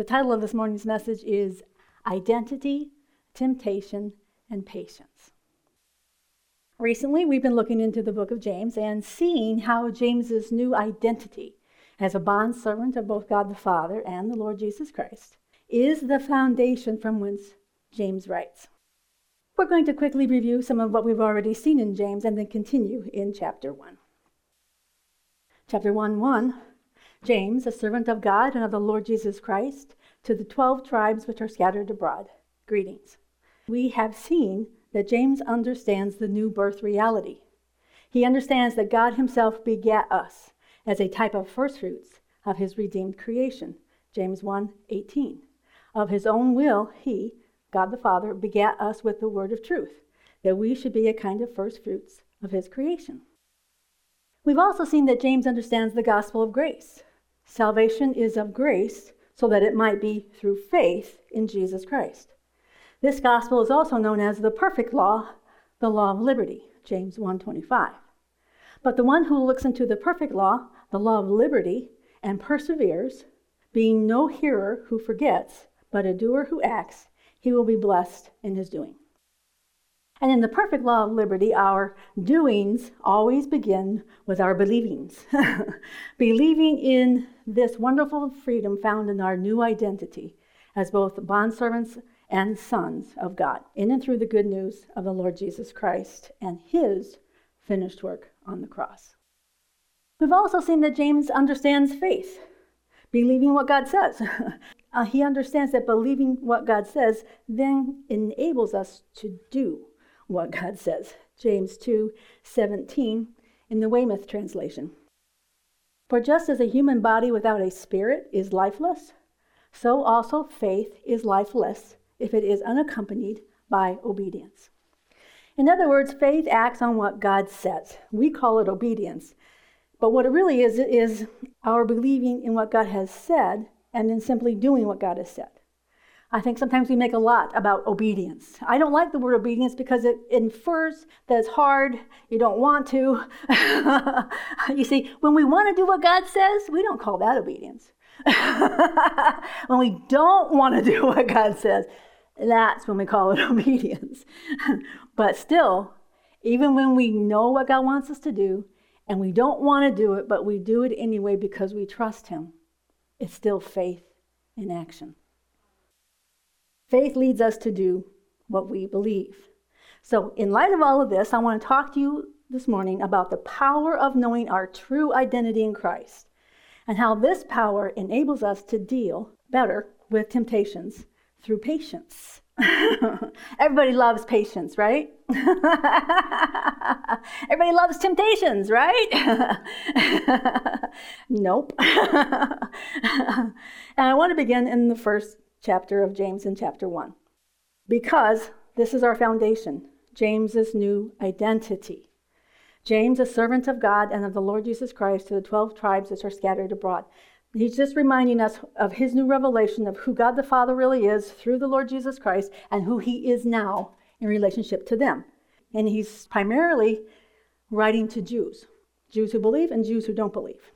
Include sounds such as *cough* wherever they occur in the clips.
The title of this morning's message is Identity, Temptation, and Patience. Recently, we've been looking into the book of James and seeing how James's new identity as a bondservant of both God the Father and the Lord Jesus Christ is the foundation from whence James writes. We're going to quickly review some of what we've already seen in James and then continue in chapter 1. Chapter 1 1 James, a servant of God and of the Lord Jesus Christ, to the twelve tribes which are scattered abroad. Greetings. We have seen that James understands the new birth reality. He understands that God Himself begat us as a type of firstfruits of His redeemed creation. James 1 18. Of His own will, He, God the Father, begat us with the word of truth, that we should be a kind of firstfruits of His creation. We've also seen that James understands the gospel of grace. Salvation is of grace so that it might be through faith in Jesus Christ. This gospel is also known as the perfect law, the law of liberty, James 1:25. But the one who looks into the perfect law, the law of liberty, and perseveres, being no hearer who forgets, but a doer who acts, he will be blessed in his doing. And in the perfect law of liberty, our doings always begin with our believings. *laughs* Believing in this wonderful freedom found in our new identity as both bondservants and sons of God, in and through the good news of the Lord Jesus Christ and his finished work on the cross. We've also seen that James understands faith, believing what God says. *laughs* uh, he understands that believing what God says then enables us to do what God says. James 2 17 in the Weymouth translation. For just as a human body without a spirit is lifeless, so also faith is lifeless if it is unaccompanied by obedience. In other words, faith acts on what God says. We call it obedience. But what it really is, is our believing in what God has said and then simply doing what God has said. I think sometimes we make a lot about obedience. I don't like the word obedience because it infers that it's hard, you don't want to. *laughs* you see, when we want to do what God says, we don't call that obedience. *laughs* when we don't want to do what God says, that's when we call it *laughs* obedience. but still, even when we know what God wants us to do and we don't want to do it, but we do it anyway because we trust Him, it's still faith in action. Faith leads us to do what we believe. So, in light of all of this, I want to talk to you this morning about the power of knowing our true identity in Christ and how this power enables us to deal better with temptations through patience. *laughs* Everybody loves patience, right? *laughs* Everybody loves temptations, right? *laughs* nope. and I want to begin in the first chapter of James in chapter 1 because this is our foundation James's new identity. James, a servant of God and of the Lord Jesus Christ to the 12 tribes which are scattered abroad. He's just reminding us of his new revelation of who God the Father really is through the Lord Jesus Christ and who he is now in relationship to them. And he's primarily writing to Jews, Jews who believe and Jews who don't believe.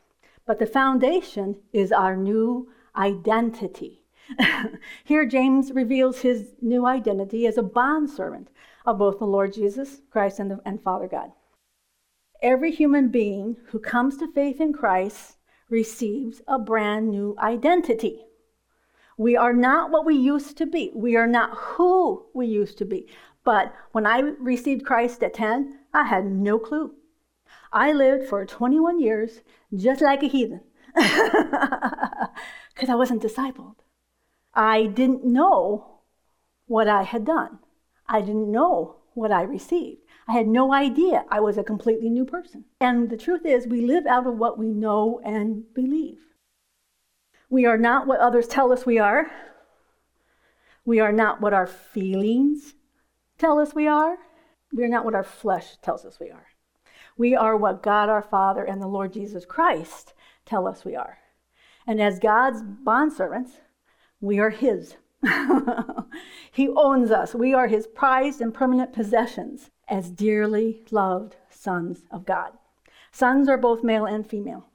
But the foundation is our new identity. *laughs* Here, James reveals his new identity as a bondservant of both the Lord Jesus Christ and, the, and Father God. Every human being who comes to faith in Christ receives a brand new identity. We are not what we used to be. We are not who we used to be. But when I received Christ at 10, I had no clue. I lived for 21 years just like a heathen *laughs* because I wasn't discipled. I didn't know what I had done. I didn't know what I received. I had no idea I was a completely new person. And the truth is, we live out of what we know and believe. We are not what others tell us we are. We are not what our feelings tell us we are. We are not what our flesh tells us we are. We are what God our Father and the Lord Jesus Christ tell us we are. And as God's bondservants, we are His. *laughs* he owns us. We are His prized and permanent possessions as dearly loved sons of God. Sons are both male and female.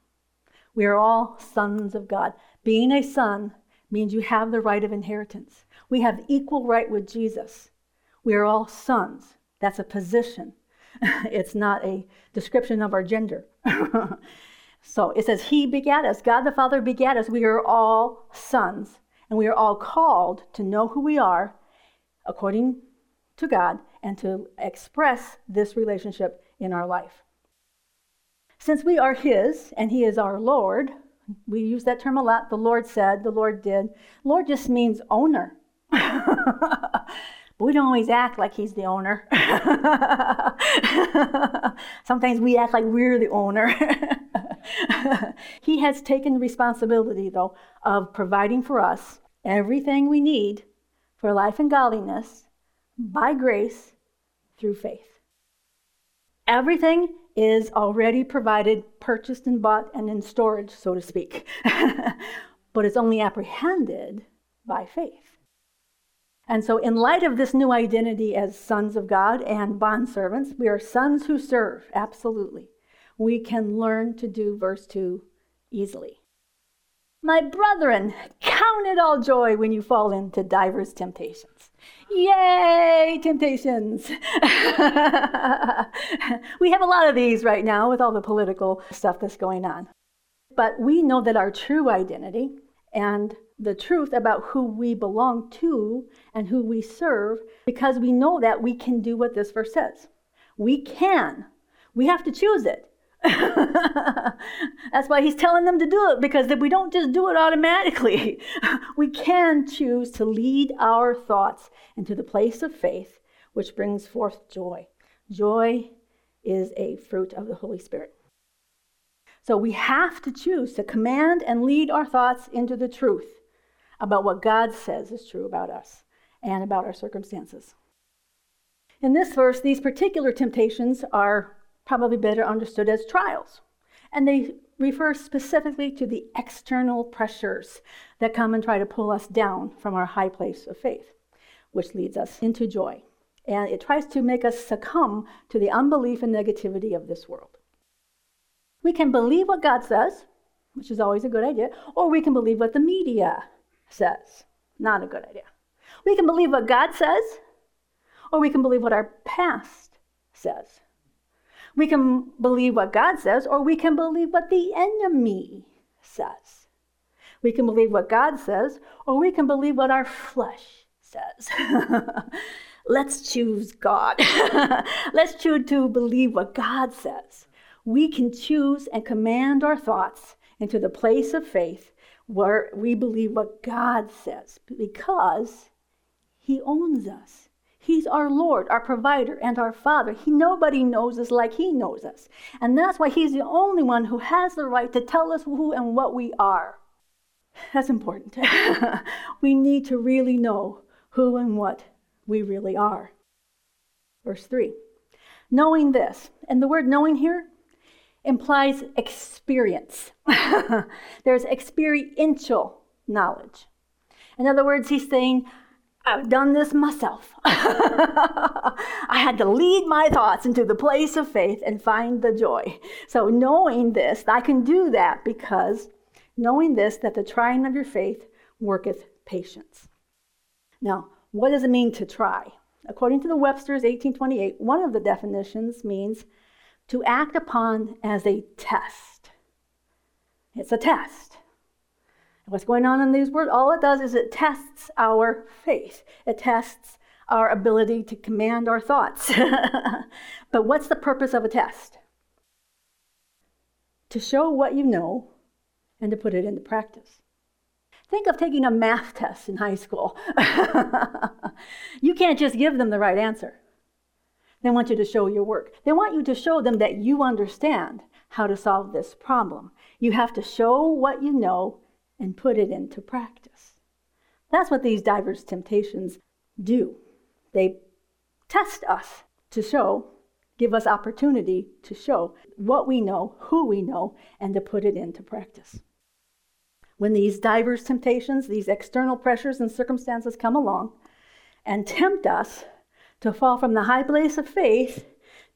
We are all sons of God. Being a son means you have the right of inheritance. We have equal right with Jesus. We are all sons. That's a position. *laughs* it's not a description of our gender. *laughs* so it says, He begat us. God the Father begat us. We are all sons. And we are all called to know who we are according to God and to express this relationship in our life. Since we are His and He is our Lord, we use that term a lot. The Lord said, the Lord did. Lord just means owner. *laughs* but we don't always act like He's the owner. *laughs* Sometimes we act like we're the owner. *laughs* *laughs* he has taken responsibility, though, of providing for us everything we need for life and godliness by grace through faith. Everything is already provided, purchased and bought, and in storage, so to speak. *laughs* but it's only apprehended by faith. And so, in light of this new identity as sons of God and bondservants, we are sons who serve, absolutely. We can learn to do verse 2 easily. My brethren, count it all joy when you fall into divers temptations. Yay, temptations. *laughs* we have a lot of these right now with all the political stuff that's going on. But we know that our true identity and the truth about who we belong to and who we serve, because we know that we can do what this verse says. We can. We have to choose it. *laughs* That's why he's telling them to do it because we don't just do it automatically. *laughs* we can choose to lead our thoughts into the place of faith, which brings forth joy. Joy is a fruit of the Holy Spirit. So we have to choose to command and lead our thoughts into the truth about what God says is true about us and about our circumstances. In this verse, these particular temptations are probably better understood as trials. And they refer specifically to the external pressures that come and try to pull us down from our high place of faith, which leads us into joy. And it tries to make us succumb to the unbelief and negativity of this world. We can believe what God says, which is always a good idea, or we can believe what the media says. Not a good idea. We can believe what God says, or we can believe what our past says. We can believe what God says, or we can believe what the enemy says. We can believe what God says, or we can believe what our flesh says. *laughs* Let's choose God. *laughs* Let's choose to believe what God says. We can choose and command our thoughts into the place of faith where we believe what God says because He owns us. He's our Lord, our provider, and our Father. He, nobody knows us like He knows us. And that's why He's the only one who has the right to tell us who and what we are. That's important. *laughs* we need to really know who and what we really are. Verse 3 Knowing this, and the word knowing here implies experience. *laughs* There's experiential knowledge. In other words, he's saying, I've done this myself. *laughs* I had to lead my thoughts into the place of faith and find the joy. So, knowing this, I can do that because knowing this, that the trying of your faith worketh patience. Now, what does it mean to try? According to the Webster's 1828, one of the definitions means to act upon as a test. It's a test. What's going on in these words? All it does is it tests our faith. It tests our ability to command our thoughts. *laughs* but what's the purpose of a test? To show what you know and to put it into practice. Think of taking a math test in high school. *laughs* you can't just give them the right answer. They want you to show your work. They want you to show them that you understand how to solve this problem. You have to show what you know and put it into practice. That's what these diverse temptations do. They test us to show, give us opportunity to show what we know, who we know, and to put it into practice. When these diverse temptations, these external pressures and circumstances come along and tempt us to fall from the high place of faith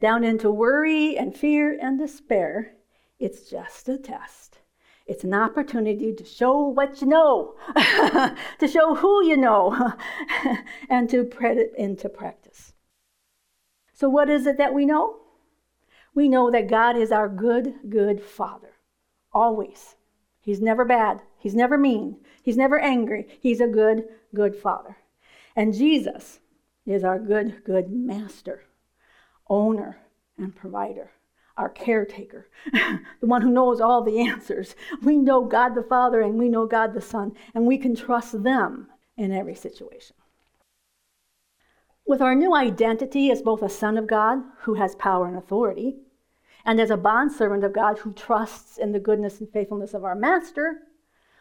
down into worry and fear and despair, it's just a test. It's an opportunity to show what you know, *laughs* to show who you know, *laughs* and to put it into practice. So, what is it that we know? We know that God is our good, good Father, always. He's never bad, He's never mean, He's never angry. He's a good, good Father. And Jesus is our good, good Master, owner, and provider our caretaker, *laughs* the one who knows all the answers. We know God the Father and we know God the Son, and we can trust them in every situation. With our new identity as both a son of God who has power and authority, and as a bondservant of God who trusts in the goodness and faithfulness of our master,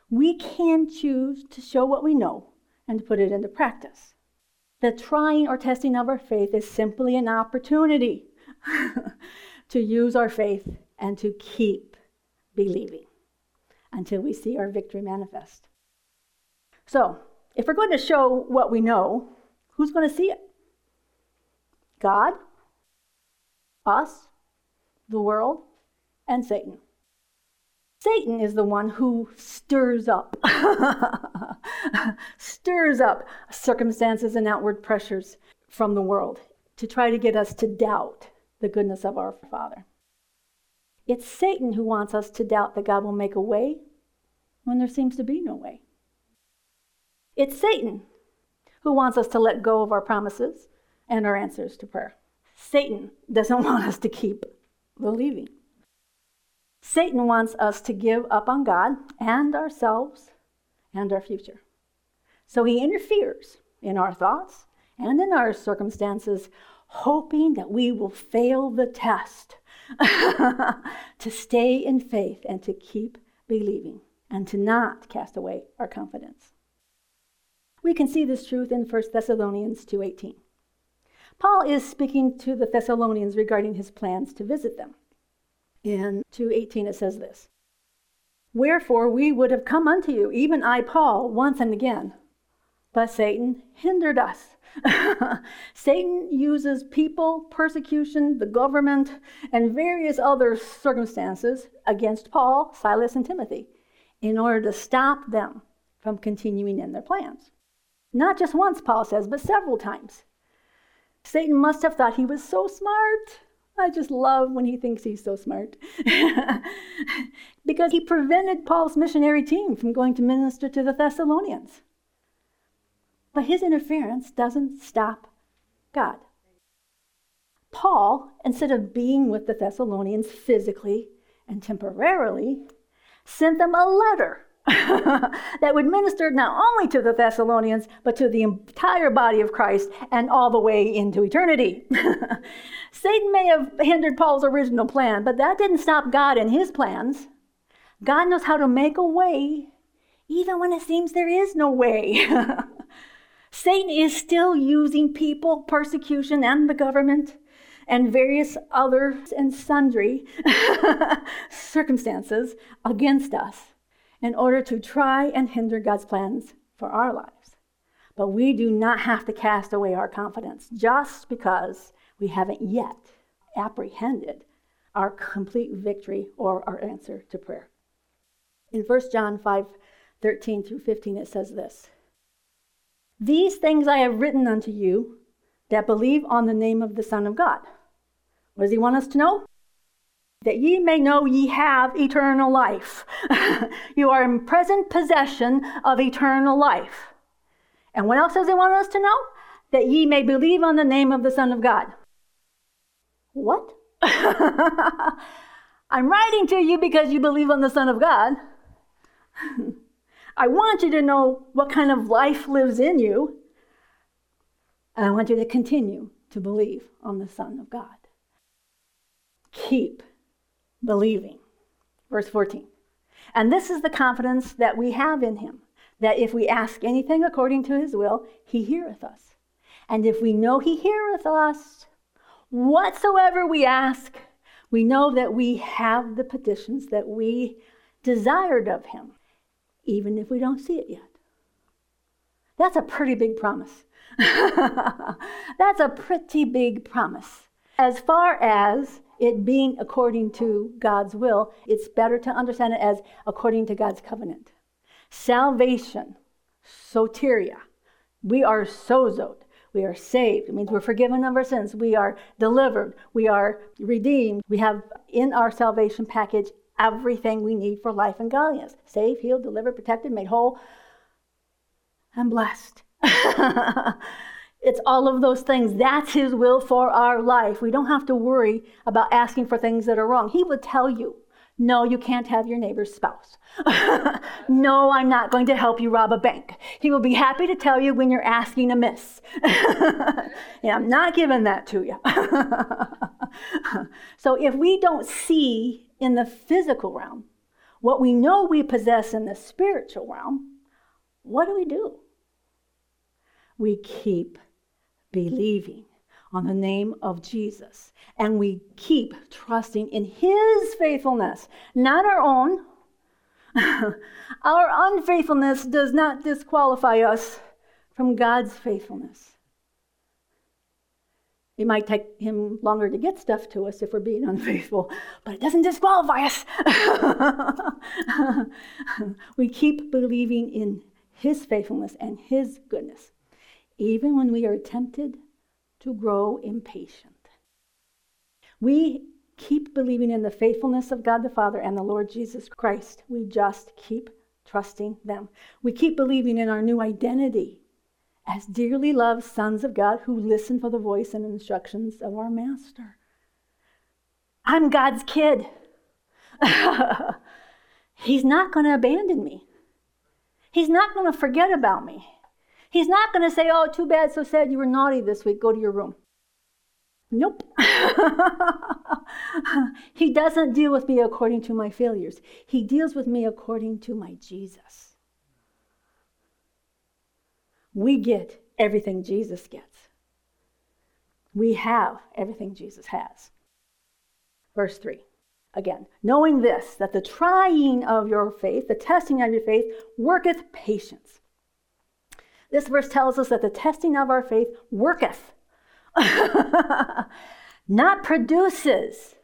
we can choose to show what we know and to put it into practice. The trying or testing of our faith is simply an opportunity *laughs* to use our faith and to keep believing until we see our victory manifest. So, if we're going to show what we know, who's going to see it? God, us, the world, and Satan. Satan is the one who stirs up, *laughs* stirs up circumstances and outward pressures from the world to try to get us to doubt the goodness of our Father. It's Satan who wants us to doubt that God will make a way when there seems to be no way. It's Satan who wants us to let go of our promises and our answers to prayer. Satan doesn't *laughs* want us to keep believing. Satan wants us to give up on God and ourselves and our future. So he interferes in our thoughts and in our circumstances hoping that we will fail the test *laughs* to stay in faith and to keep believing and to not cast away our confidence. We can see this truth in 1 Thessalonians 2:18. Paul is speaking to the Thessalonians regarding his plans to visit them. In 2:18 it says this: Wherefore we would have come unto you, even I Paul, once and again, but Satan hindered us *laughs* Satan uses people, persecution, the government, and various other circumstances against Paul, Silas, and Timothy in order to stop them from continuing in their plans. Not just once, Paul says, but several times. Satan must have thought he was so smart. I just love when he thinks he's so smart. *laughs* because he prevented Paul's missionary team from going to minister to the Thessalonians. But his interference doesn't stop God. Paul, instead of being with the Thessalonians physically and temporarily, sent them a letter *laughs* that would minister not only to the Thessalonians, but to the entire body of Christ and all the way into eternity. *laughs* Satan may have hindered Paul's original plan, but that didn't stop God in his plans. God knows how to make a way even when it seems there is no way. *laughs* Satan is still using people, persecution, and the government, and various others and sundry *laughs* circumstances against us in order to try and hinder God's plans for our lives. But we do not have to cast away our confidence just because we haven't yet apprehended our complete victory or our answer to prayer. In 1 John 5 13 through 15, it says this these things I have written unto you that believe on the name of the Son of God. What does he want us to know? That ye may know ye have eternal life. *laughs* you are in present possession of eternal life. And what else does he want us to know? That ye may believe on the name of the Son of God. What? *laughs* I'm writing to you because you believe on the Son of God. *laughs* I want you to know what kind of life lives in you. And I want you to continue to believe on the Son of God. Keep believing. Verse 14. And this is the confidence that we have in him that if we ask anything according to his will, he heareth us. And if we know he heareth us, whatsoever we ask, we know that we have the petitions that we desired of him even if we don't see it yet. That's a pretty big promise. *laughs* That's a pretty big promise. As far as it being according to God's will, it's better to understand it as according to God's covenant. Salvation, soteria, we are sozoed. We are saved. It means we're forgiven of our sins. We are delivered. We are redeemed. We have in our salvation package everything we need for life and godliness saved, healed, delivered, protected, made whole, and blessed. *laughs* it's all of those things. That's His will for our life. We don't have to worry about asking for things that are wrong. He will tell you no, you can't have your neighbor's spouse. *laughs* no, I'm not going to help you rob a bank. He will be happy to tell you when you're asking amiss. *laughs* yeah, I'm not giving that to you. so if we don't see in the physical realm what we know we possess in the spiritual realm, what do we do? We keep believing on the name of Jesus. And we keep trusting in His faithfulness, not our own. *laughs* our unfaithfulness does not disqualify us from God's faithfulness. It might take him longer to get stuff to us if we're being *laughs* unfaithful, but it doesn't disqualify us. *laughs* we keep believing in his faithfulness and his goodness, even when we are tempted to grow impatient. We keep believing in the faithfulness of God the Father and the Lord Jesus Christ. We just keep trusting them. We keep believing in our new identity as dearly loved sons of God who listen for the voice and instructions of our Master. I'm God's kid. *laughs* He's not going to abandon me. He's not going to forget about me. He's not going to say, Oh, too bad, so sad, you were naughty this week, go to your room. Nope. *laughs* he doesn't deal with me according to my failures. He deals with me according to my Jesus. We get everything Jesus gets. We have everything Jesus has. Verse 3. Again, knowing this, that the trying of your faith, the testing of your faith, worketh patience. This verse tells us that the testing of our faith worketh, *laughs* not produces.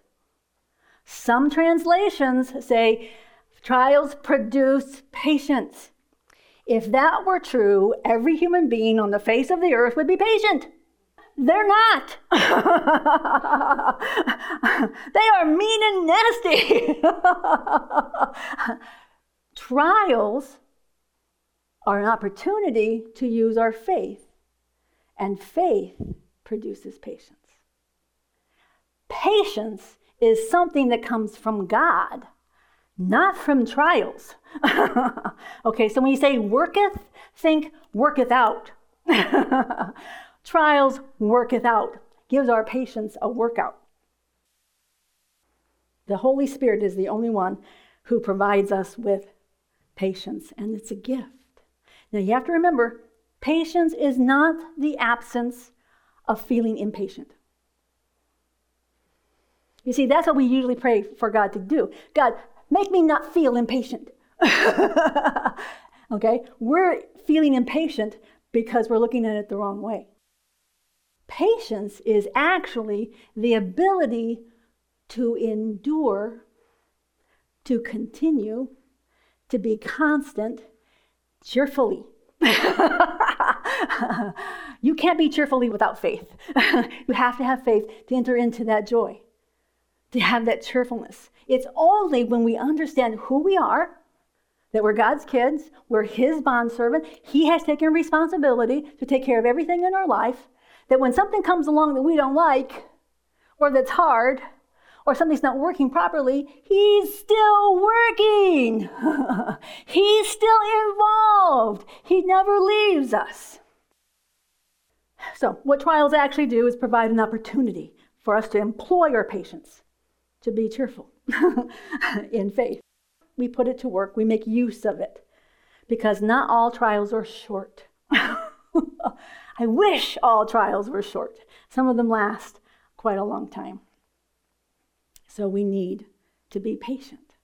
Some translations say trials produce patience. If that were true, every human being on the face of the earth would be patient. They're not. *laughs* they are mean and nasty. *laughs* Trials are an opportunity to use our faith, and faith produces patience. Patience is something that comes from God, not from trials. *laughs* okay, so when you say worketh, think worketh out. *laughs* trials worketh out, gives our patience a workout. The Holy Spirit is the only one who provides us with patience, and it's a gift. Now you have to remember, patience is not the absence of feeling impatient. You see, that's what we usually pray for God to do. God, make me not feel impatient. *laughs* okay? We're feeling impatient because we're looking at it the wrong way. Patience is actually the ability to endure, to continue, to be constant, cheerfully. *laughs* you can't be cheerfully without faith. *laughs* you have to have faith to enter into that joy, to have that cheerfulness. It's only when we understand who we are, that we're God's kids, we're His bondservant, He has taken responsibility to take care of everything in our life, that when something comes along that we don't like, or that's hard, or something's not working properly, he's still working. *laughs* he's still involved. He never leaves us. So, what trials actually do is provide an opportunity for us to employ our patience to be cheerful *laughs* in faith. We put it to work, we make use of it because not all trials are short. *laughs* I wish all trials were short. Some of them last quite a long time. So we need to be patient.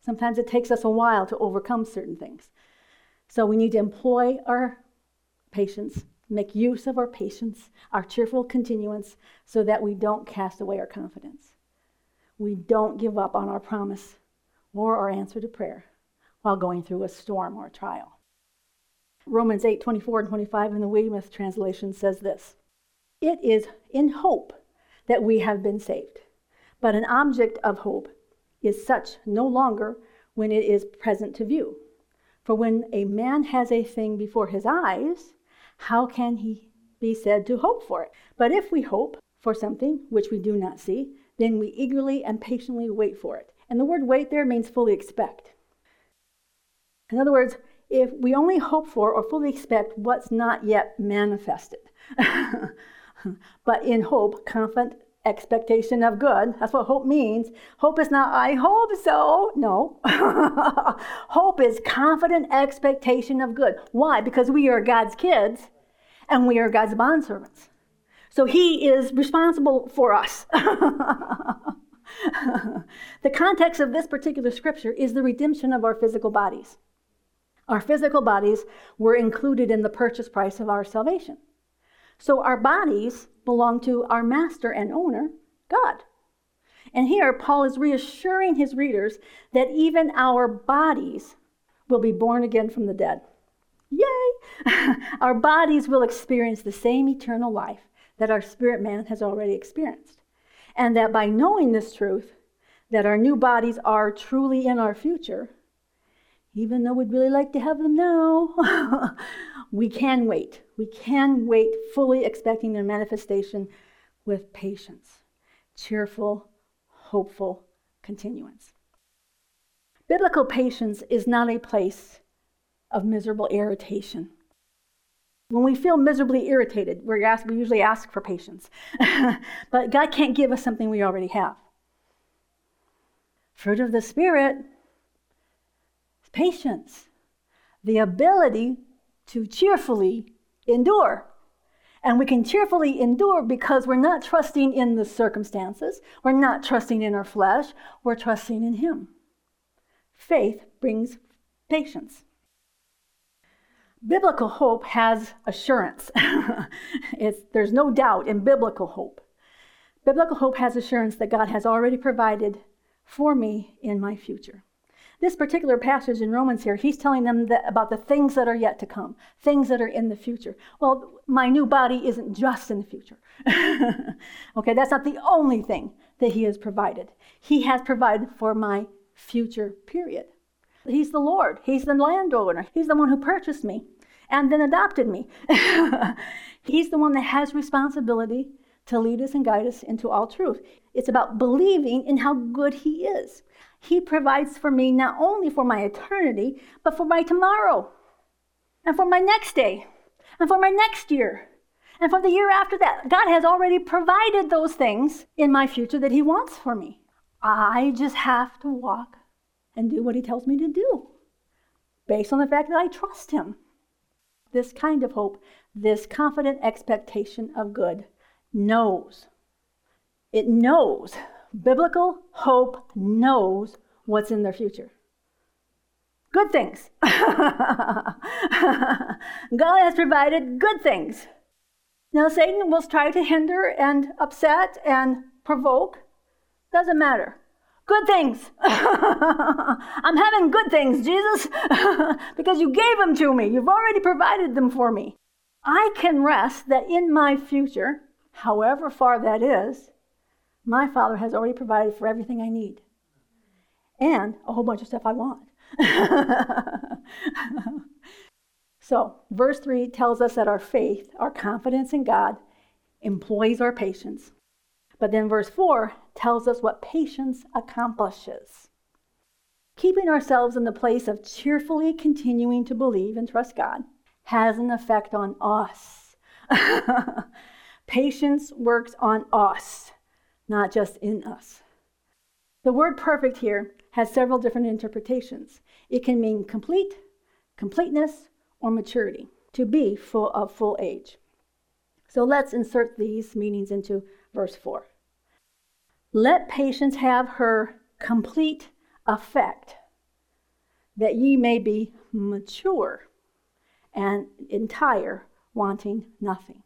Sometimes it takes us a while to overcome certain things. So we need to employ our patience make use of our patience, our cheerful continuance, so that we don't cast away our confidence. We don't give up on our promise or our answer to prayer while going through a storm or a trial. Romans 8 24 and 25 in the Weymouth translation says this It is in hope that we have been saved, but an object of hope is such no longer when it is present to view. For when a man has a thing before his eyes, how can he be said to hope for it? But if we hope for something which we do not see, then we eagerly and patiently wait for it. And the word wait there means fully expect. In other words, if we only hope for or fully expect what's not yet manifested. *laughs* but in hope, confident expectation of good. That's what hope means. Hope is not, I hope so. No. *laughs* hope is confident expectation of good. Why? Because we are God's kids and we are God's bondservants. So he is responsible for us. *laughs* the context of this particular scripture is the redemption of our physical bodies. Our physical bodies were included in the purchase price of our salvation. So our bodies belong to our master and owner, God. And here, Paul is reassuring his readers that even our bodies will be born again from the dead. Yay! *laughs* our bodies will experience the same eternal life that our spirit man has already experienced. And that by knowing this truth, that our new bodies are truly in our future, even though we'd really like to have them now, *laughs* we can wait. We can wait fully expecting their manifestation with patience, cheerful, hopeful continuance. Biblical patience is not a place of miserable irritation. When we feel miserably irritated, we we usually ask for patience. *laughs* but God can't give us something we already have. Fruit of the Spirit patience, the ability to cheerfully endure. And we can cheerfully endure because we're not trusting in the circumstances, we're not trusting in our flesh, we're trusting in Him. Faith brings patience. Biblical hope has assurance. *laughs* there's no doubt in biblical hope. Biblical hope has assurance that God has already provided for me in my future. This particular passage in Romans here, he's telling them that, about the things that are yet to come, things that are in the future. Well, my new body isn't just in the future. *laughs* okay, that's not the only thing that he has provided. He has provided for my future period. He's the Lord, he's the landowner, he's the one who purchased me and then adopted me. *laughs* he's the one that has responsibility to lead us and guide us into all truth. It's about believing in how good he is. He provides for me not only for my eternity, but for my tomorrow, and for my next day, and for my next year, and for the year after that. God has already provided those things in my future that He wants for me. I just have to walk and do what He tells me to do based on the fact that I trust Him. This kind of hope, this confident expectation of good, knows. It knows Biblical hope knows what's in their future. Good things. *laughs* God has provided good things. Now, Satan will try to hinder and upset and provoke. Doesn't matter. Good things. *laughs* I'm having good things, Jesus, *laughs* because you gave them to me. You've already provided them for me. I can rest that in my future, however far that is, my Father has already provided for everything I need and a whole bunch of stuff I want. *laughs* so, verse 3 tells us that our faith, our confidence in God, employs our patience. But then verse 4 tells us what patience accomplishes. Keeping ourselves in the place of cheerfully continuing to believe and trust God has an effect on us. *laughs* patience works on us not just in us. The word perfect here has several different interpretations. It can mean complete, completeness, or maturity, to be full of full age. So let's insert these meanings into verse 4. Let patience have her complete effect, that ye may be mature and entire, wanting nothing.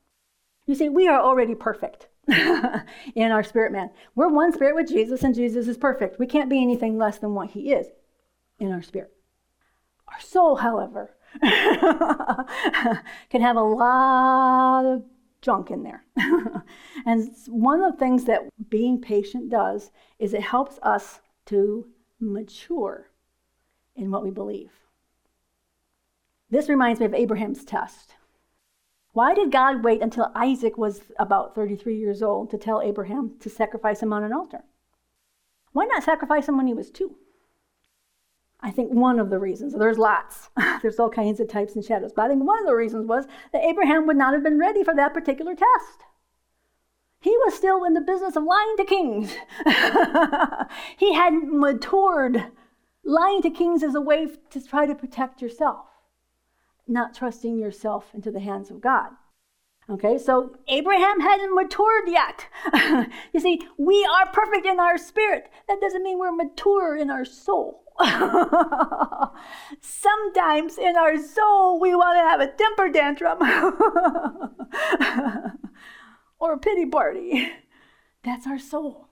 You see, we are already perfect *laughs* in our spirit man. We're one spirit with Jesus, and Jesus is perfect. We can't be anything less than what he is in our spirit. Our soul, however, *laughs* can have a lot of junk in there. *laughs* and one of the things that being patient does is it helps us to mature in what we believe. This reminds me of Abraham's test. Why did God wait until Isaac was about 33 years old to tell Abraham to sacrifice him on an altar? Why not sacrifice him when he was two? I think one of the reasons, there's lots, *laughs* there's all kinds of types and shadows, but I think one of the reasons was that Abraham would not have been ready for that particular test. He was still in the business of lying to kings. *laughs* he hadn't matured. Lying to kings is a way to try to protect yourself, not trusting yourself into the hands of God. Okay, so Abraham hadn't matured yet. *laughs* you see, we are perfect in our spirit. That doesn't mean we're mature in our soul. *laughs* Sometimes in our soul, we want to have a temper tantrum *laughs* or a pity party. That's our soul.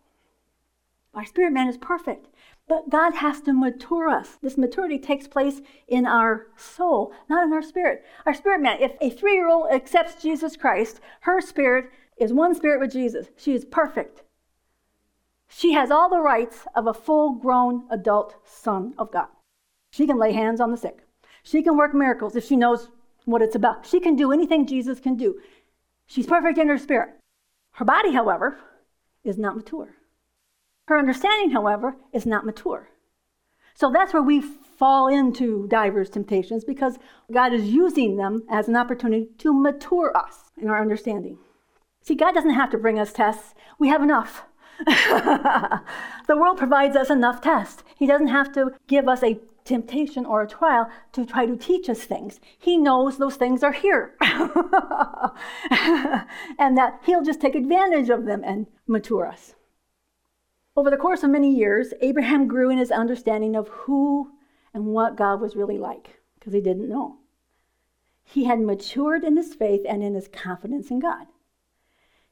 Our spirit man is perfect. But God has to mature us. This maturity takes place in our soul, not in our spirit. Our spirit man, if a three year old accepts Jesus Christ, her spirit is one spirit with Jesus. She is perfect. She has all the rights of a full grown adult son of God. She can lay hands on the sick. She can work miracles if she knows what it's about. She can do anything Jesus can do. She's perfect in her spirit. Her body, however, is not mature. Her understanding, however, is not mature. So that's where we fall into diverse temptations because God is using them as an opportunity to mature us in our understanding. See, God doesn't have to bring us tests, we have enough. *laughs* the world provides us enough tests. He doesn't have to give us a temptation or a trial to try to teach us things. He knows those things are here. *laughs* and that He'll just take advantage of them and mature us. Over the course of many years, Abraham grew in his understanding of who and what God was really like, because he didn't know. He had matured in his faith and in his confidence in God.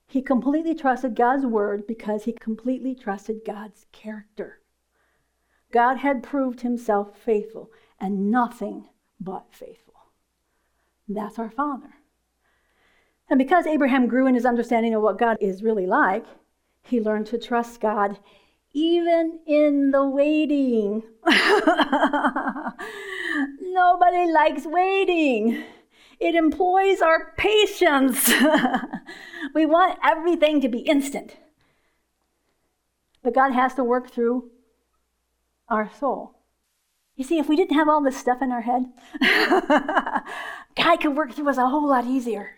He completely trusted God's word because he completely trusted God's character. God had proved himself faithful and nothing but faithful. That's our Father. And because Abraham grew in his understanding of what God is really like, he learned to trust God even in the waiting. *laughs* Nobody likes waiting. It employs our patience. *laughs* we want everything to be instant. But God has to work through our soul. You see, if we didn't have all this stuff in our head, *laughs* God could work through us a whole lot easier.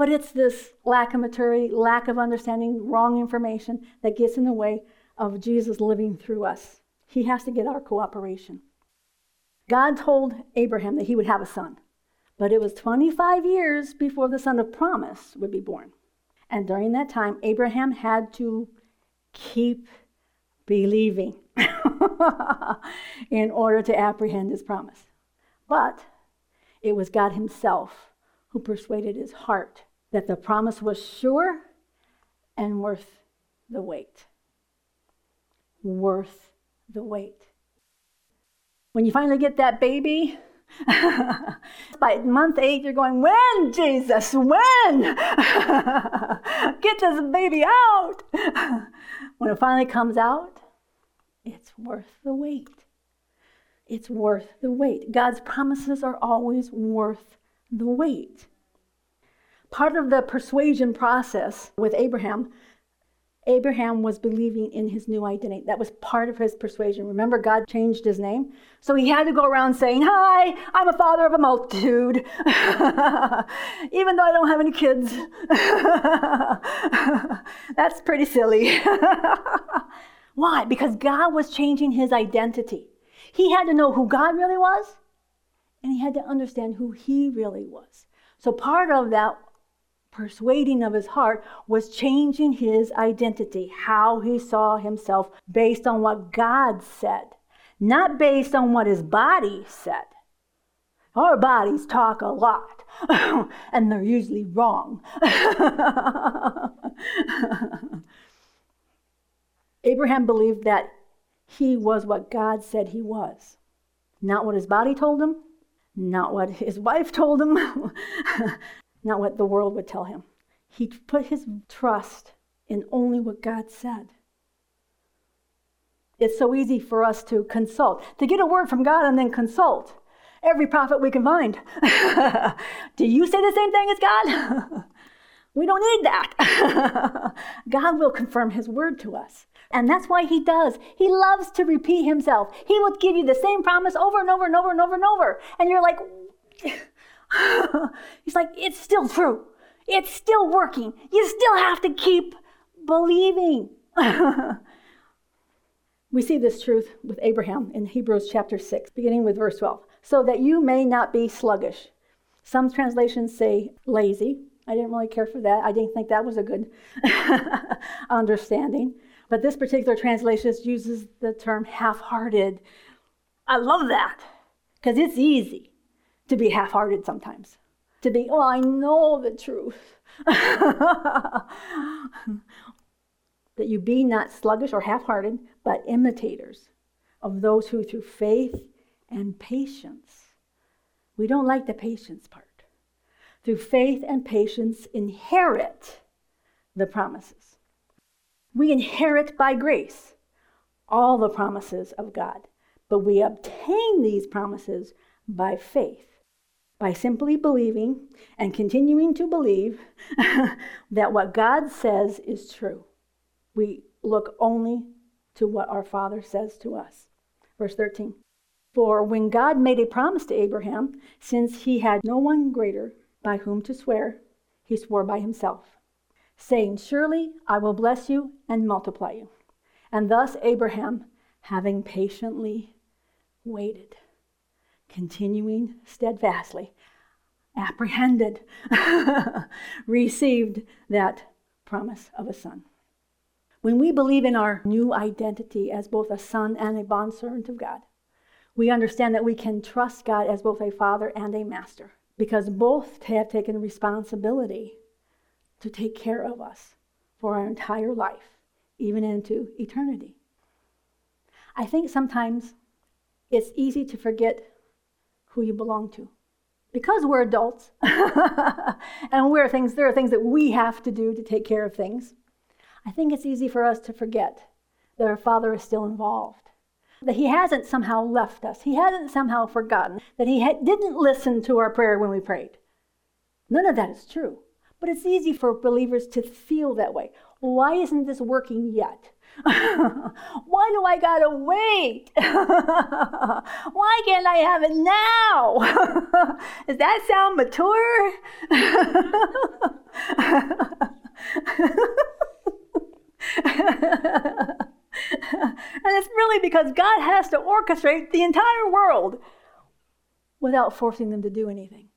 But it's this lack of maturity, lack of understanding, wrong information that gets in the way of Jesus living through us. He has to get our cooperation. God told Abraham that he would have a son, but it was 25 years before the son of promise would be born. And during that time, Abraham had to keep believing *laughs* in order to apprehend his promise. But it was God Himself who persuaded his heart that the promise was sure and worth the wait. Worth the wait. When you finally get that baby, *laughs* by month eight, you're going, When, Jesus? When? *laughs* get this baby out. *laughs* when it finally comes out, it's worth the wait. It's worth the wait. God's promises are always worth the wait part of the persuasion process with Abraham, Abraham was believing in his new identity. That was part of his persuasion. Remember, God changed his name? So he had to go around saying, Hi, I'm a father of a multitude, *laughs* even though I don't have any kids. *laughs* That's pretty silly. *laughs* Why? Because God was changing his identity. He had to know who God really was, and he had to understand who he really was. So part of that persuading of his heart was changing his identity, how he saw himself based on what God said, not based on what his body said. Our bodies talk a lot. *laughs* and they're usually wrong. *laughs* Abraham believed that he was what God said he was, not what his body told him, not what his *laughs* wife told him, not what the world would tell him. He put his trust in only what God said. It's so easy for us to consult, to get a word from God and then consult every prophet we can find. *laughs* Do you say the same thing as God? *laughs* we don't need that. *laughs* God will confirm his word to us. And that's why he does. He loves to repeat himself. He will give you the same promise over and over and over and over and over. And you're like, *laughs* he's like, it's still true. It's still working. You still have to keep believing. *laughs* we see this truth with Abraham in Hebrews chapter 6, beginning with verse 12. So that you may not be sluggish. Some translations say lazy. I didn't really care for that. I didn't think that was a good *laughs* understanding. But this particular translation uses the term half hearted. I love that because it's easy to be half hearted sometimes. To be, oh, I know the truth. *laughs* that you be not sluggish or half hearted, but imitators of those who through faith and patience, we don't like the patience part, through faith and patience inherit the promises. We inherit by grace all the promises of God, but we obtain these promises by faith, by simply believing and continuing to believe *laughs* that what God says is true. We look only to what our Father says to us. Verse 13 For when God made a promise to Abraham, since he had no one greater by whom to swear, he swore by himself saying, Surely I will bless you and multiply you. And thus Abraham, having patiently waited, continuing steadfastly, apprehended, *laughs* received that promise of a son. When we believe in our new identity as both a son and a bondservant of God, we understand that we can trust God as both a father and a master because both have taken responsibility to take care of us for our entire life, even into eternity. I think sometimes it's easy to forget who you belong to. Because we're adults *laughs* and we're things, there are things that we have to do to take care of things. I think it's easy for us to forget that our Father is still involved, that He hasn't somehow left us, He hasn't somehow forgotten, that He ha- didn't listen to our prayer when we prayed. None of that is true. But it's easy for believers to feel that way. Why isn't this working yet? *laughs* Why do I gotta wait? *laughs* Why can't I have it now? *laughs* Does that sound mature? and it's really because God has to orchestrate the entire world without forcing them to do anything.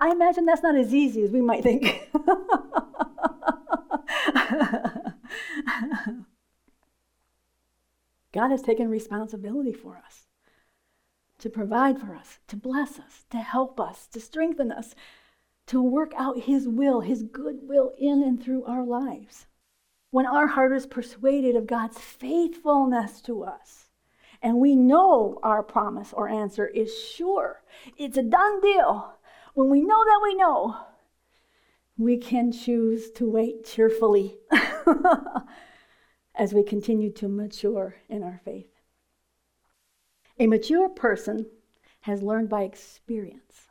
I imagine that's not as easy as we might think. *laughs* God has taken responsibility for us to provide for us, to bless us, to help us, to strengthen us, to work out His will, His good will in and through our lives. When our heart is persuaded of God's faithfulness to us, and we know our promise or answer is sure, it's a done deal, when we know that we know, we can choose to wait cheerfully *laughs* as we continue to mature in our faith. A mature person has learned by experience.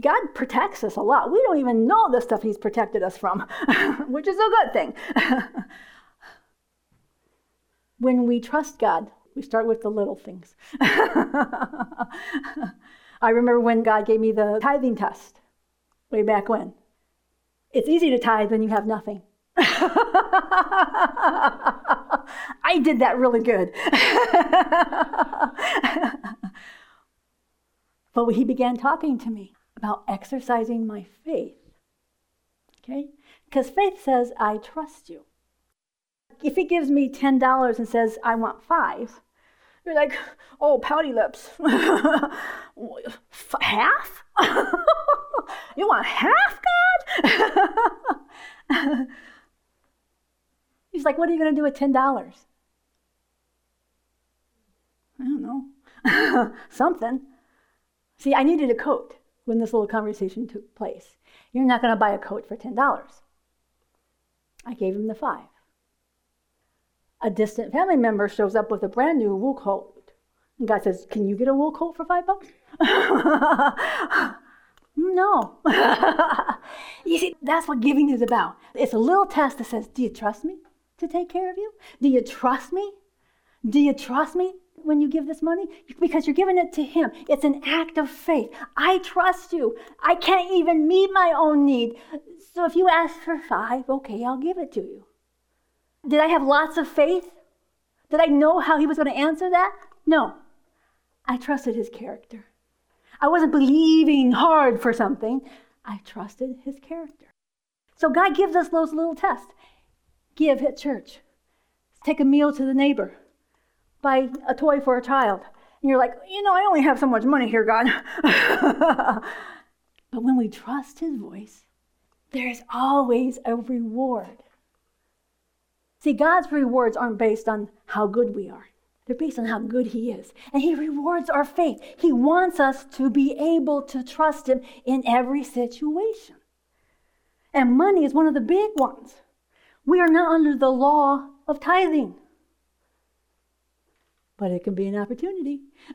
God protects us a lot. We don't even know the stuff He's protected us from, *laughs* which is a good thing. *laughs* when we trust God, we start with the little things. I remember when God gave me the tithing test way back when. It's easy to tithe when you have nothing. *laughs* I did that really good. *laughs* but he began talking to me about exercising my faith. Okay? Because faith says, I trust you. If he gives me $10 and says, I want five, you're like, oh, pouty lips. *laughs* Half? you want half, God? *laughs* He's like, What are you going to do with $10? I don't know. *laughs* Something. See, I needed a coat when this little conversation took place. You're not going to buy a coat for $10. I gave him the five. A distant family member shows up with a brand new wool coat. And God says, Can you get a wool coat for five bucks? *laughs* no. *laughs* you see, that's what giving is about. It's a little test that says, Do you trust me to take care of you? Do you trust me? Do you trust me when you give this money? Because you're giving it to Him. It's an act of faith. I trust you. I can't even meet my own need. So if you ask for five, okay, I'll give it to you. Did I have lots of faith? Did I know how He was going to answer that? No. I trusted His character. I wasn't believing hard for something. I trusted His character. So God gives us those little tests. Give at church. Take a meal to the neighbor buy a toy for a child. And you're like, you know, I only have so much money here, God. *laughs* but when we trust His voice, there's always a reward. See, God's rewards aren't based on how good we are. They're based on how good He is. And He rewards our faith. He wants us to be able to trust Him in every situation. And money is one of the big ones. We are not under the law of tithing but it can be an opportunity *laughs*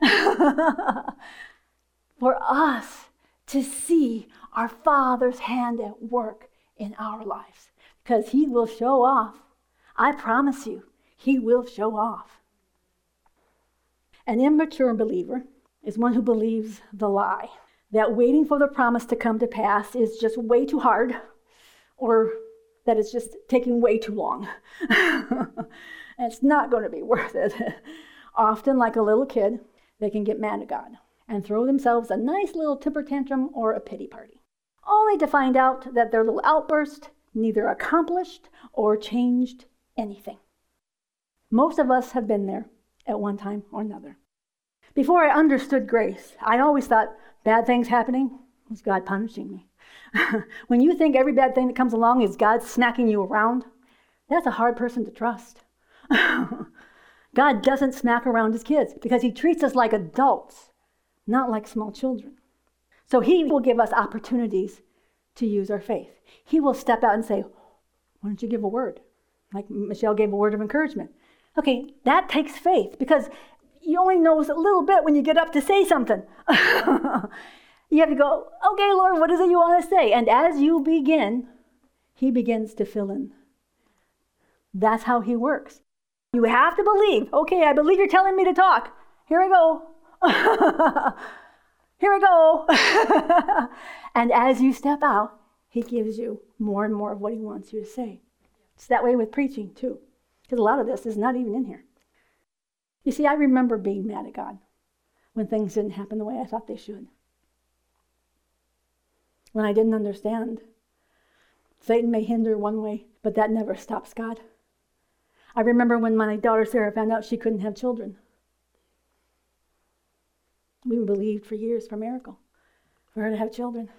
for us to see our Father's hand at work in our lives because He will show off. I promise you, He will show off. An immature believer is one who believes the lie that waiting for the promise to come to pass is just way too hard or that it's just taking way too long. and *laughs* it's not going to be worth it. Often, like a little kid, they can get mad at God and throw themselves a nice little temper tantrum or a pity party, only to find out that their little outburst neither accomplished or changed anything. Most of us have been there at one time or another. Before I understood grace, I always thought bad things happening was God punishing me. *laughs* when you think every bad thing that comes along is God smacking you around, that's a hard person to trust. *laughs* God doesn't smack around his kids because he treats us like adults, not like small children. So he will give us opportunities to use our faith. He will step out and say, Why don't you give a word? Like Michelle gave a word of encouragement. Okay, that takes faith because you only know a little bit when you get up to say something. *laughs* you have to go, okay, Lord, what is it you want to say? And as you begin, he begins to fill in. That's how he works. You have to believe. Okay, I believe you're telling me to talk. Here I go. *laughs* Here I go. *laughs* and as you step out, he gives you more and more of what he wants you to say. It's that way with preaching, too, because a lot of this is not even in here. You see, I remember being mad at God when things didn't happen the way I thought they should. When I didn't understand. Satan may hinder one way, but that never stops God. I remember when my daughter Sarah found out she couldn't have children. We believed for years for a miracle, for her to have children.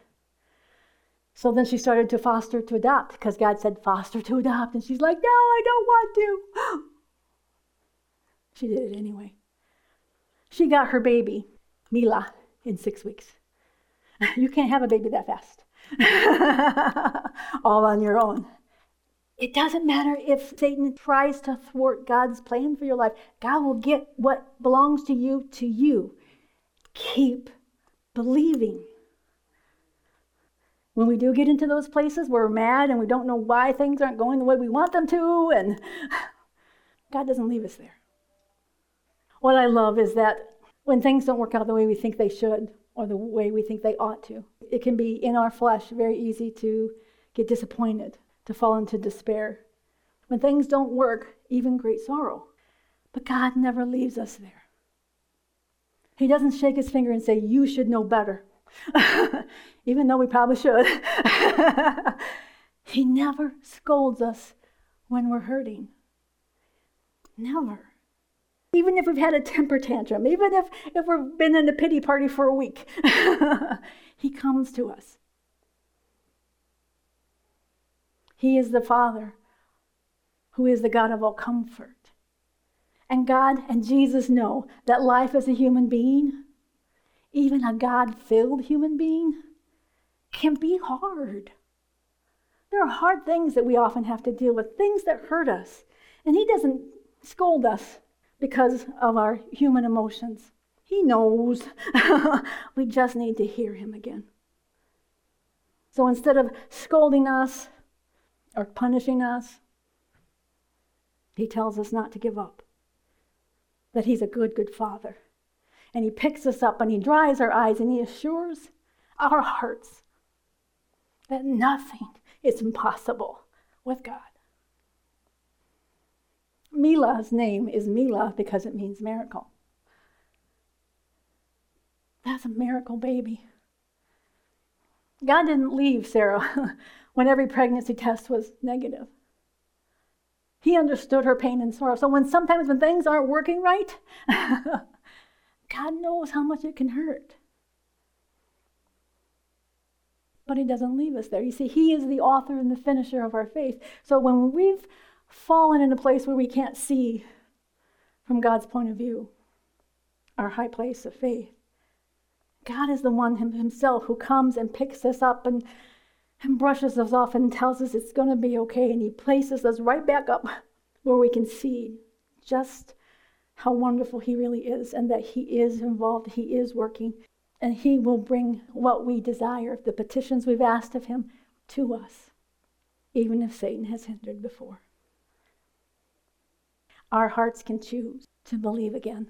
So then she started to foster to adopt because God said, foster to adopt. And she's like, no, I don't want to. *gasps* she did it anyway. She got her baby, Mila, in six weeks. *laughs* You can't have a baby that fast, *laughs* all on your own. It doesn't matter if Satan tries to thwart God's plan for your life. God will get what belongs to you to you. Keep believing. When we do get into those places we're mad and we don't know why things aren't going the way we want them to, and *sighs* God doesn't leave us there. What I love is that when things don't work out the way we think they should or the way we think they ought to, it can be in our flesh very easy to get disappointed to fall into despair. When things don't work, even great sorrow. But God never leaves us there. He doesn't shake his finger and say, You should know better, *laughs* even though we probably should. *laughs* he never scolds us when we're hurting. Never. even if we've had a temper tantrum, even if, if we've been in a pity party for a week, *laughs* He comes to us. He is the Father who is the God of all comfort. And God and Jesus know that life as a human being, even a God filled human being, can be hard. There are hard things that we often have to deal with, things that hurt us. And He doesn't scold us because of our human emotions. He knows. *laughs* we just need to hear Him again. So instead of scolding us or punishing us, He tells us not to give up, that He's a good, good Father. And He picks us up and He dries our eyes and He assures our hearts that nothing is impossible with God. Mila's name is Mila because it means miracle. That's a miracle baby. God didn't leave Sarah *laughs* when every pregnancy test was negative. He understood her pain and sorrow. So when sometimes when things aren't working right, *laughs* God knows how much it can hurt. But he doesn't leave us there. You see, he is the author and the finisher of our faith. So when we've fallen in a place where we can't see from God's point of view, our high place of faith. God is the one himself who comes and picks us up and, and brushes us off and tells us it's going to be okay. And he places us right back up where we can see just how wonderful he really is and that he is involved, he is working, and he will bring what we desire, the petitions we've asked of him, to us, even if Satan has hindered before our hearts can choose to believe again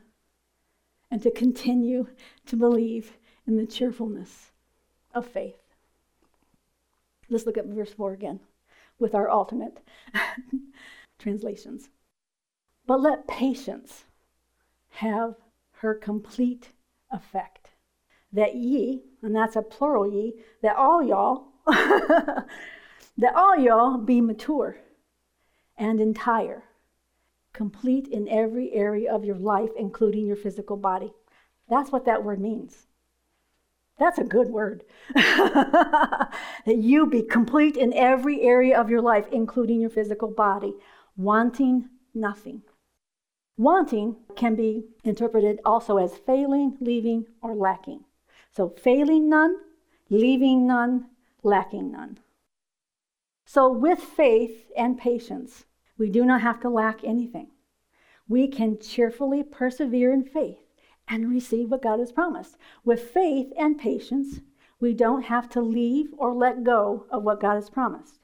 and to continue to believe in the cheerfulness of faith. Let's look at verse 4 again with our alternate *laughs* translations. But let patience have her complete effect, that ye, and that's a plural ye, that all y'all, *laughs* that all y'all be mature and entire complete in every area of your life, including your physical body. That's what that word means. That's a good word. *laughs* that you be complete in every area of your life, including your physical body, wanting nothing. Wanting can be interpreted also as failing, leaving, or lacking. So, failing none, leaving none, lacking none. So, with faith and patience, we do not have to lack anything. We can cheerfully persevere in faith and receive what God has promised. With faith and patience, we don't have to leave or let go of what God has promised.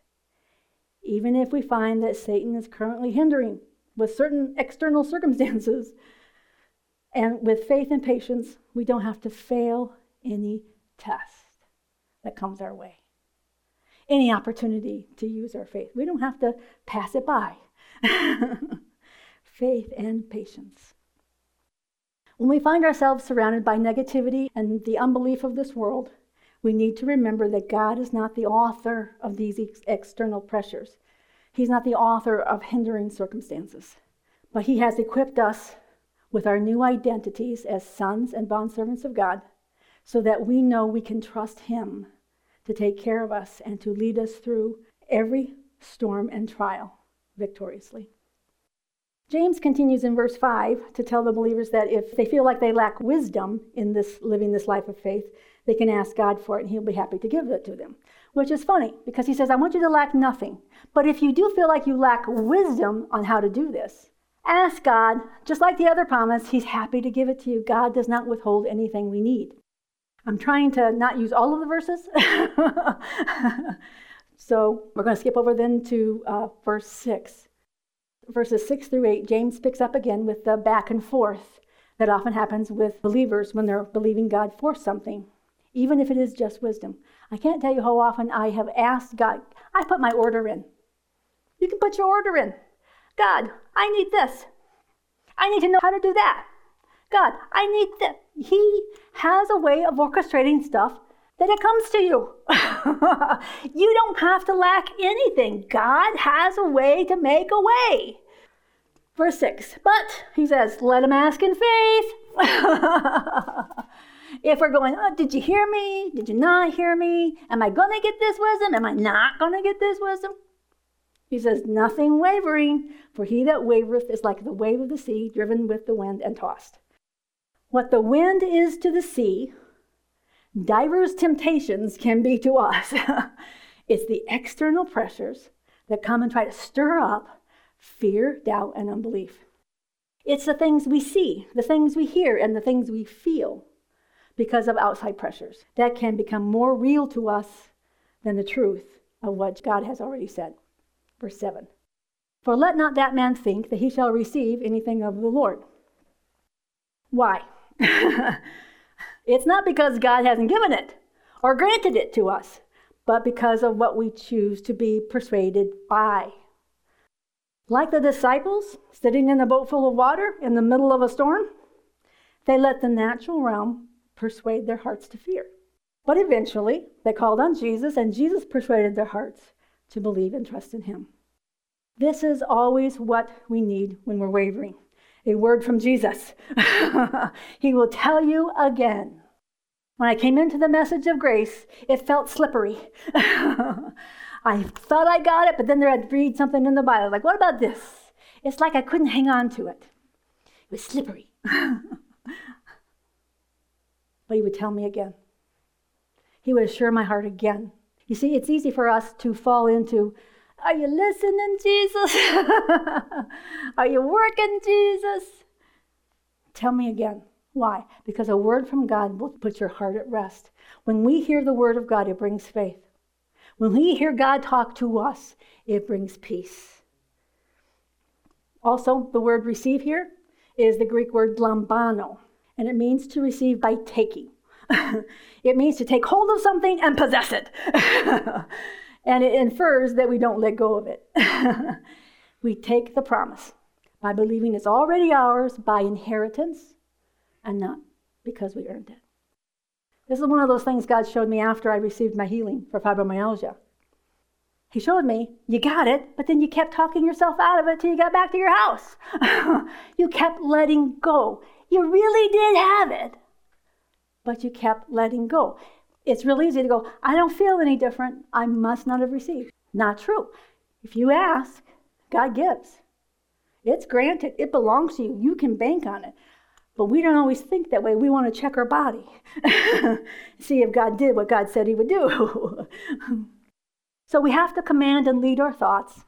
Even if we find that Satan is currently hindering with certain external circumstances, and with faith and patience, we don't have to fail any test that comes our way, any opportunity to use our faith. We don't have to pass it by. *laughs* Faith and patience. When we find ourselves surrounded by negativity and the unbelief of this world, we need to remember that God is not the author of these ex- external pressures. He's not the author of hindering circumstances. But He has equipped us with our new identities as sons and bondservants of God so that we know we can trust Him to take care of us and to lead us through every storm and trial victoriously. James continues in verse 5 to tell the believers that if they feel like they lack wisdom in this living this life of faith, they can ask God for it and he'll be happy to give it to them. Which is funny because he says, I want you to lack nothing. But if you do feel like you lack wisdom on how to do this, ask God, just like the other promise, he's happy to give it to you. God does not withhold anything we need. I'm trying to not use all of the verses. *laughs* So we're going to skip over then to uh, verse 6. Verses 6 through 8, James picks up again with the back and forth that often happens with believers when they're believing God for something, even if it is just wisdom. I can't tell you how often I have asked God, I put my order in. You can put your order in. God, I need this. I need to know how to do that. God, I need that. He has a way of orchestrating stuff that it comes to you. *laughs* you don't have to lack anything. God has a way to make a way. Verse 6. But, he says, let him ask in faith. *laughs* if we're going, oh, did you hear me? Did you not hear me? Am I going to get this wisdom? Am I not going to get this wisdom? He says, nothing wavering, for he that wavereth is like the wave of the sea, driven with the wind and tossed. What the wind is to the sea, divers temptations can be to us. *laughs* it's the external pressures that come and try to stir up fear, doubt, and unbelief. It's the things we see, the things we hear, and the things we feel because of outside pressures that can become more real to us than the truth of what God has already said. Verse 7 For let not that man think that he shall receive anything of the Lord. Why? *laughs* it's not because God hasn't given it or granted it to us, but because of what we choose to be persuaded by. Like the disciples sitting in a boat full of water in the middle of a storm, they let the natural realm persuade their hearts to fear. But eventually, they called on Jesus, and Jesus persuaded their hearts to believe and trust in him. This is always what we need when we're wavering a word from Jesus. *laughs* he will tell you again. When I came into the message of grace, it felt slippery. *laughs* I thought I got it, but then I'd read something in the Bible. Like, what about this? It's like I couldn't hang on to it. It was slippery. *laughs* but he would tell me again. He would assure my heart again. You see, it's easy for us to fall into are you listening, Jesus? *laughs* Are you working, Jesus? Tell me again. Why? Because a word from God will put your heart at rest. When we hear the word of God, it brings faith. When we hear God talk to us, it brings peace. Also, the word receive here is the Greek word lambano, and it means to receive by taking. *laughs* it means to take hold of something and possess it. *laughs* and it infers that we don't let go of it. *laughs* we take the promise by believing it's already ours by inheritance and not because we earned it. This is one of those things God showed me after I received my healing for fibromyalgia. He showed me, you got it, but then you kept talking yourself out of it till you got back to your house. you kept letting go. You really did have it, but you kept letting go. It's real easy to go, I don't feel any different. I must not have received. Not true. If you ask, God gives. It's granted, it belongs to you. You can bank on it. But we don't always think that way. We want to check our body, *laughs* see if God did what God said He would do. *laughs* so we have to command and lead our thoughts.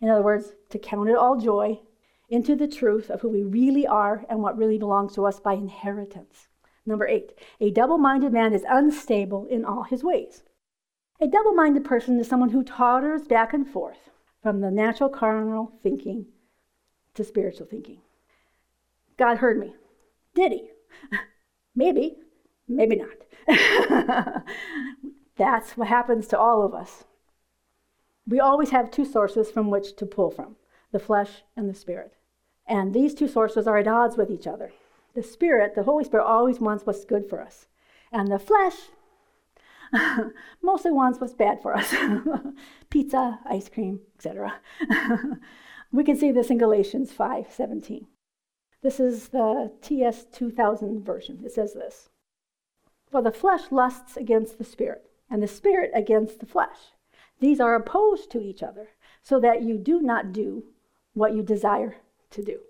In other words, to count it all joy into the truth of who we really are and what really belongs to us by inheritance. Number eight, a double minded man is unstable in all his ways. A double minded person is someone who totters back and forth from the natural carnal thinking to spiritual thinking. God heard me. Did he? *laughs* maybe, maybe not. *laughs* That's what happens to all of us. We always have two sources from which to pull from the flesh and the spirit. And these two sources are at odds with each other. The Spirit, the Holy Spirit, always wants what's good for us. And the flesh *laughs* mostly wants what's bad for us *laughs* pizza, ice cream, etc. *laughs* we can see this in Galatians 5 17. This is the TS 2000 version. It says this For the flesh lusts against the Spirit, and the Spirit against the flesh. These are opposed to each other, so that you do not do what you desire to do.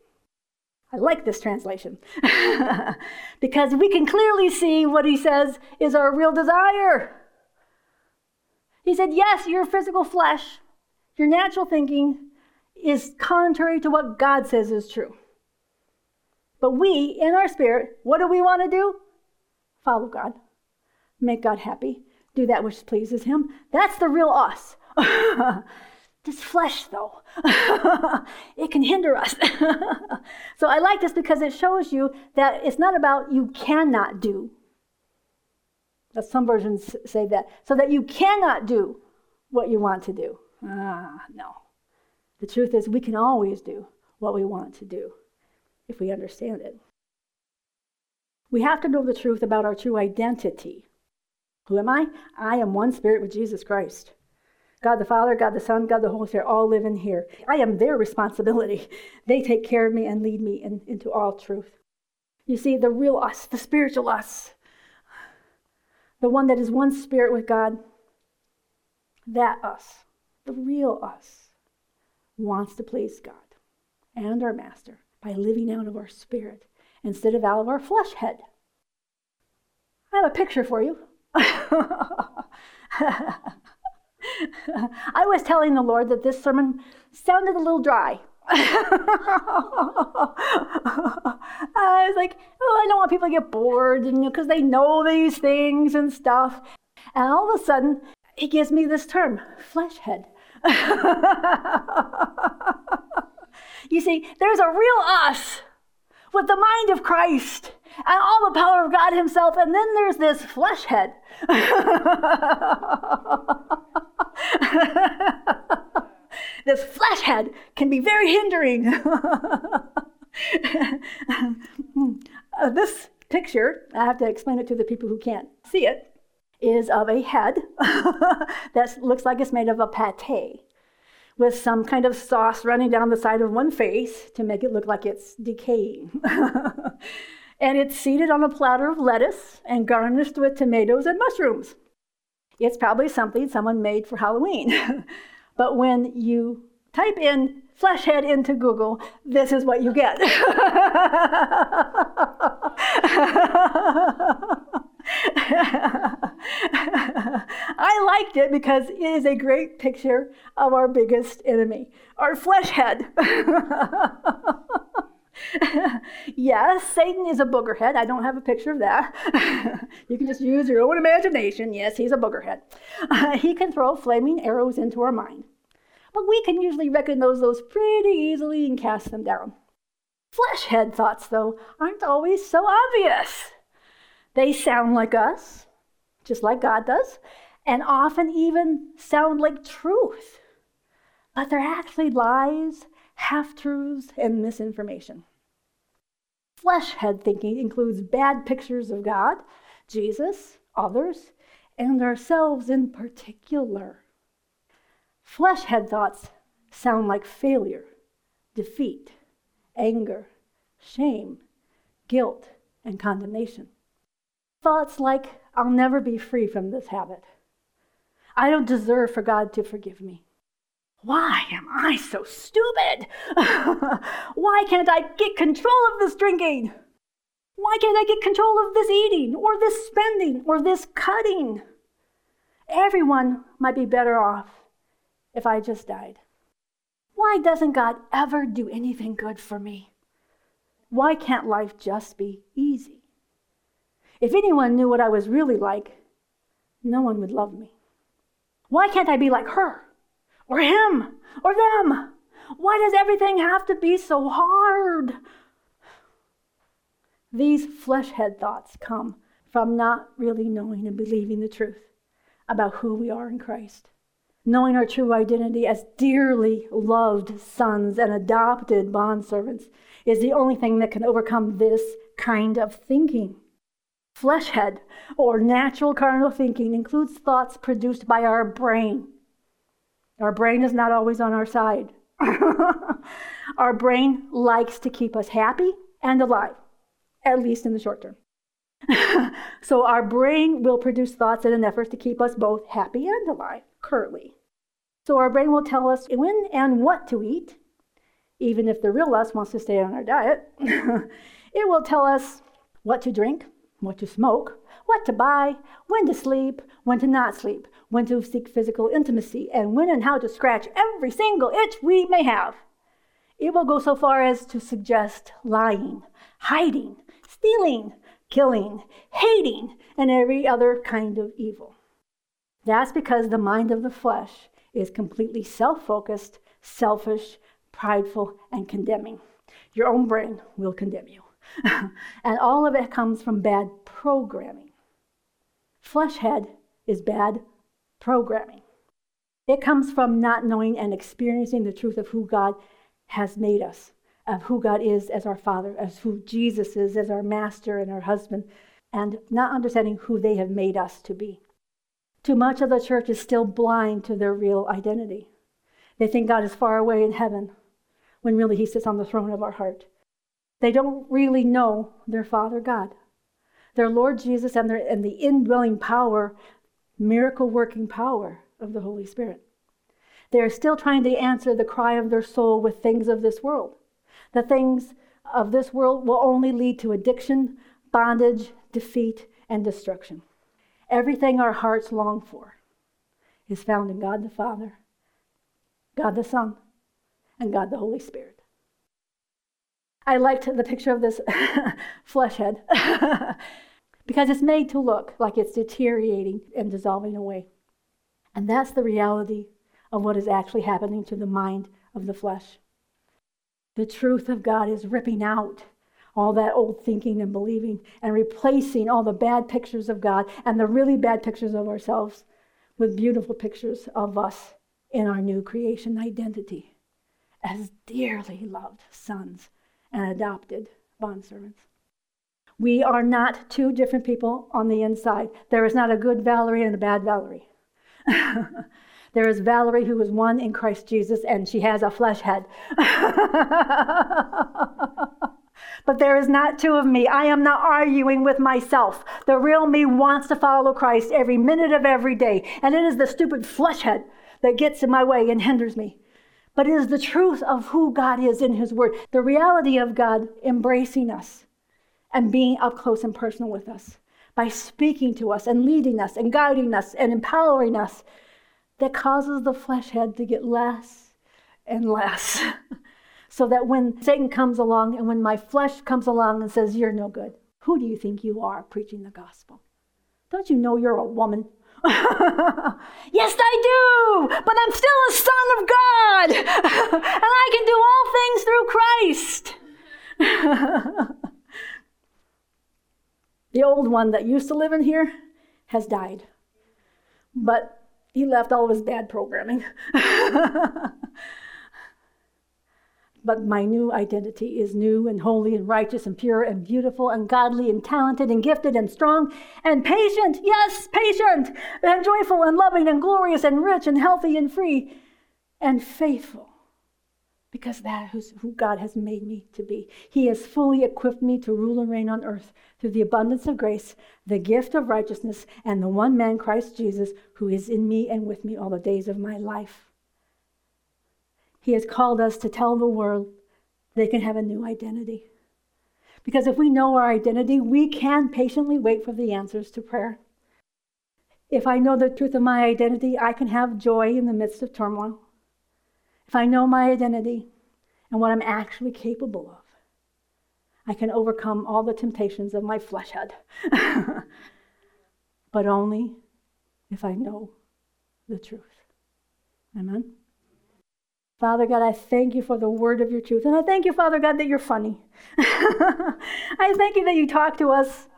I like this translation *laughs* because we can clearly see what he says is our real desire. He said, Yes, your physical flesh, your natural thinking is contrary to what God says is true. But we, in our spirit, what do we want to do? Follow God, make God happy, do that which pleases Him. That's the real us. *laughs* This flesh, though, *laughs* it can hinder us. *laughs* so I like this because it shows you that it's not about you cannot do. As some versions say that. So that you cannot do what you want to do. Ah, no. The truth is, we can always do what we want to do if we understand it. We have to know the truth about our true identity. Who am I? I am one spirit with Jesus Christ. God the Father, God the Son, God the Holy Spirit all live in here. I am their responsibility. *laughs* They take care of me and lead me in, into all truth. You see, the real us, the spiritual us, the one that is one spirit with God, that us, the real us, wants to please God and our Master by living out of our spirit instead of out of our flesh head. I have a picture for you. *laughs* I was telling the Lord that this sermon sounded a little dry. I was like, oh, I don't want people to get bored because they know these things and stuff. And all of a sudden, he gives me this term, flesh head. *laughs* you see, there's a real us with the mind of Christ and all the power of God Himself, and then there's this flesh head. *laughs* this flesh head can be very hindering. *laughs* uh, this picture, I have to explain it to the people who can't see it, is of a head *laughs* that looks like it's made of a pate with some kind of sauce running down the side of one face to make it look like it's decaying. *laughs* and it's seated on a platter of lettuce and garnished with tomatoes and mushrooms. It's probably something someone made for Halloween. *laughs* but when you type in flesh head into Google, this is what you get. *laughs* I liked it because it is a great picture of our biggest enemy, our flesh head. *laughs* yes, Satan is a boogerhead. I don't have a picture of that. *laughs* you can just use your own imagination. Yes, he's a boogerhead. *laughs* He can throw flaming arrows into our mind. But we can usually recognize those pretty easily and cast them down. Flesh head thoughts, though, aren't always so obvious. They sound like us, just like God does, and often even sound like truth. But they're actually lies, half truths, and misinformation. Flesh head thinking includes bad pictures of God, Jesus, others, and ourselves in particular. Flesh head thoughts sound like failure, defeat, anger, shame, guilt, and condemnation. Thoughts like, I'll never be free from this habit. I don't deserve for God to forgive me. Why am I so stupid? *laughs* Why can't I get control of this drinking? Why can't I get control of this eating or this spending or this cutting? Everyone might be better off if I just died. Why doesn't God ever do anything good for me? Why can't life just be easy? If anyone knew what I was really like, no one would love me. Why can't I be like her? or him or them. Why does everything have to be so hard? These flesh head thoughts come from not really knowing and believing the truth about who we are in Christ. Knowing our true identity as dearly loved sons and adopted bondservants is the only thing that can overcome this kind of thinking. Flesh head, or natural carnal thinking, includes thoughts produced by our brain our brain is not always on our side. *laughs* our brain likes to keep us happy and alive, at least in the short term. *laughs* so our brain will produce thoughts in an effort to keep us both happy and alive currently. So our brain will tell us when and what to eat, even if the real us wants to stay on our diet. *laughs* it will tell us what to drink, what to smoke, what to buy, when to sleep, when to not sleep, when to seek physical intimacy, and when and how to scratch every single itch we may have. It will go so far as to suggest lying, hiding, stealing, killing, hating, and every other kind of evil. That's because the mind of the flesh is completely self focused, selfish, prideful, and condemning. Your own brain will condemn you. *laughs* and all of it comes from bad programming. Flesh head is bad programming. It comes from not knowing and experiencing the truth of who God has made us, of who God is as our Father, as who Jesus is as our Master and our husband, and not understanding who they have made us to be. Too much of the church is still blind to their real identity. They think God is far away in heaven when really He sits on the throne of our heart. They don't really know their Father God, their Lord Jesus, and, their, and the indwelling power, miracle working power of the Holy Spirit. They are still trying to answer the cry of their soul with things of this world. The things of this world will only lead to addiction, bondage, defeat, and destruction. Everything our hearts long for is found in God the Father, God the Son, and God the Holy Spirit. I liked the picture of this *laughs* flesh head *laughs* because it's made to look like it's deteriorating and dissolving away. And that's the reality of what is actually happening to the mind of the flesh. The truth of God is ripping out all that old thinking and believing and replacing all the bad pictures of God and the really bad pictures of ourselves with beautiful pictures of us in our new creation identity as dearly loved sons and adopted bondservants. We are not two different people on the inside. There is not a good Valerie and a bad Valerie. *laughs* There is Valerie, who is one in Christ Jesus, and she has a flesh head. *laughs* but there is not two of me. I am not arguing with myself. The real me wants to follow Christ every minute of every day, and it is the stupid flesh head that gets in my way and hinders me. But it is the truth of who God is in His Word, the reality of God embracing us and being up close and personal with us by speaking to us and leading us and guiding us and empowering us that causes the flesh head to get less and less. *laughs* so that when Satan comes along and when my flesh comes along and says, You're no good, who do you think you are preaching the gospel? Don't you know you're a woman? *laughs* yes, I do, but I'm still a son of God, *laughs* and I can do all things through Christ. *laughs* the old one that used to live in here has died. But he left all of his bad programming. But my new identity is new and holy and righteous and pure and beautiful and godly and talented and gifted and strong and patient. Yes, patient and joyful and loving and glorious and rich and healthy and free and faithful because that is who God has made me to be. He has fully equipped me to rule and reign on earth through the abundance of grace, the gift of righteousness, and the one man, Christ Jesus, who is in me and with me all the days of my life. He has called us to tell the world they can have a new identity. Because if we know our identity, we can patiently wait for the answers to prayer. If I know the truth of my identity, I can have joy in the midst of turmoil if I know my identity and what I'm actually capable of, I can overcome all the temptations of my flesh head. *laughs* but only if I know the truth. Amen. Father God, I thank you for the word of your truth. And I thank you, Father God, that you're funny. *laughs* I thank you that you talk to us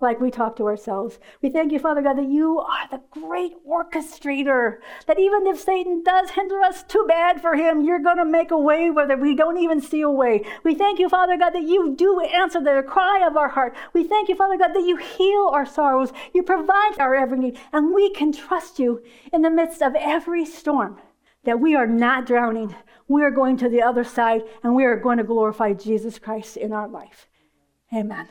like we talk to ourselves. We thank you, Father God, that you are the great orchestrator. That even if Satan does hinder us, too bad for him, you're going to make a way where we don't even see a way. We thank you, Father God, that you do answer the cry of our heart. We thank you, Father God, that you heal our sorrows. You provide our every need, and we can trust you in the midst of every storm. That we are not drowning. We are going to the other side, and we are going to glorify Jesus Christ in our life. Amen.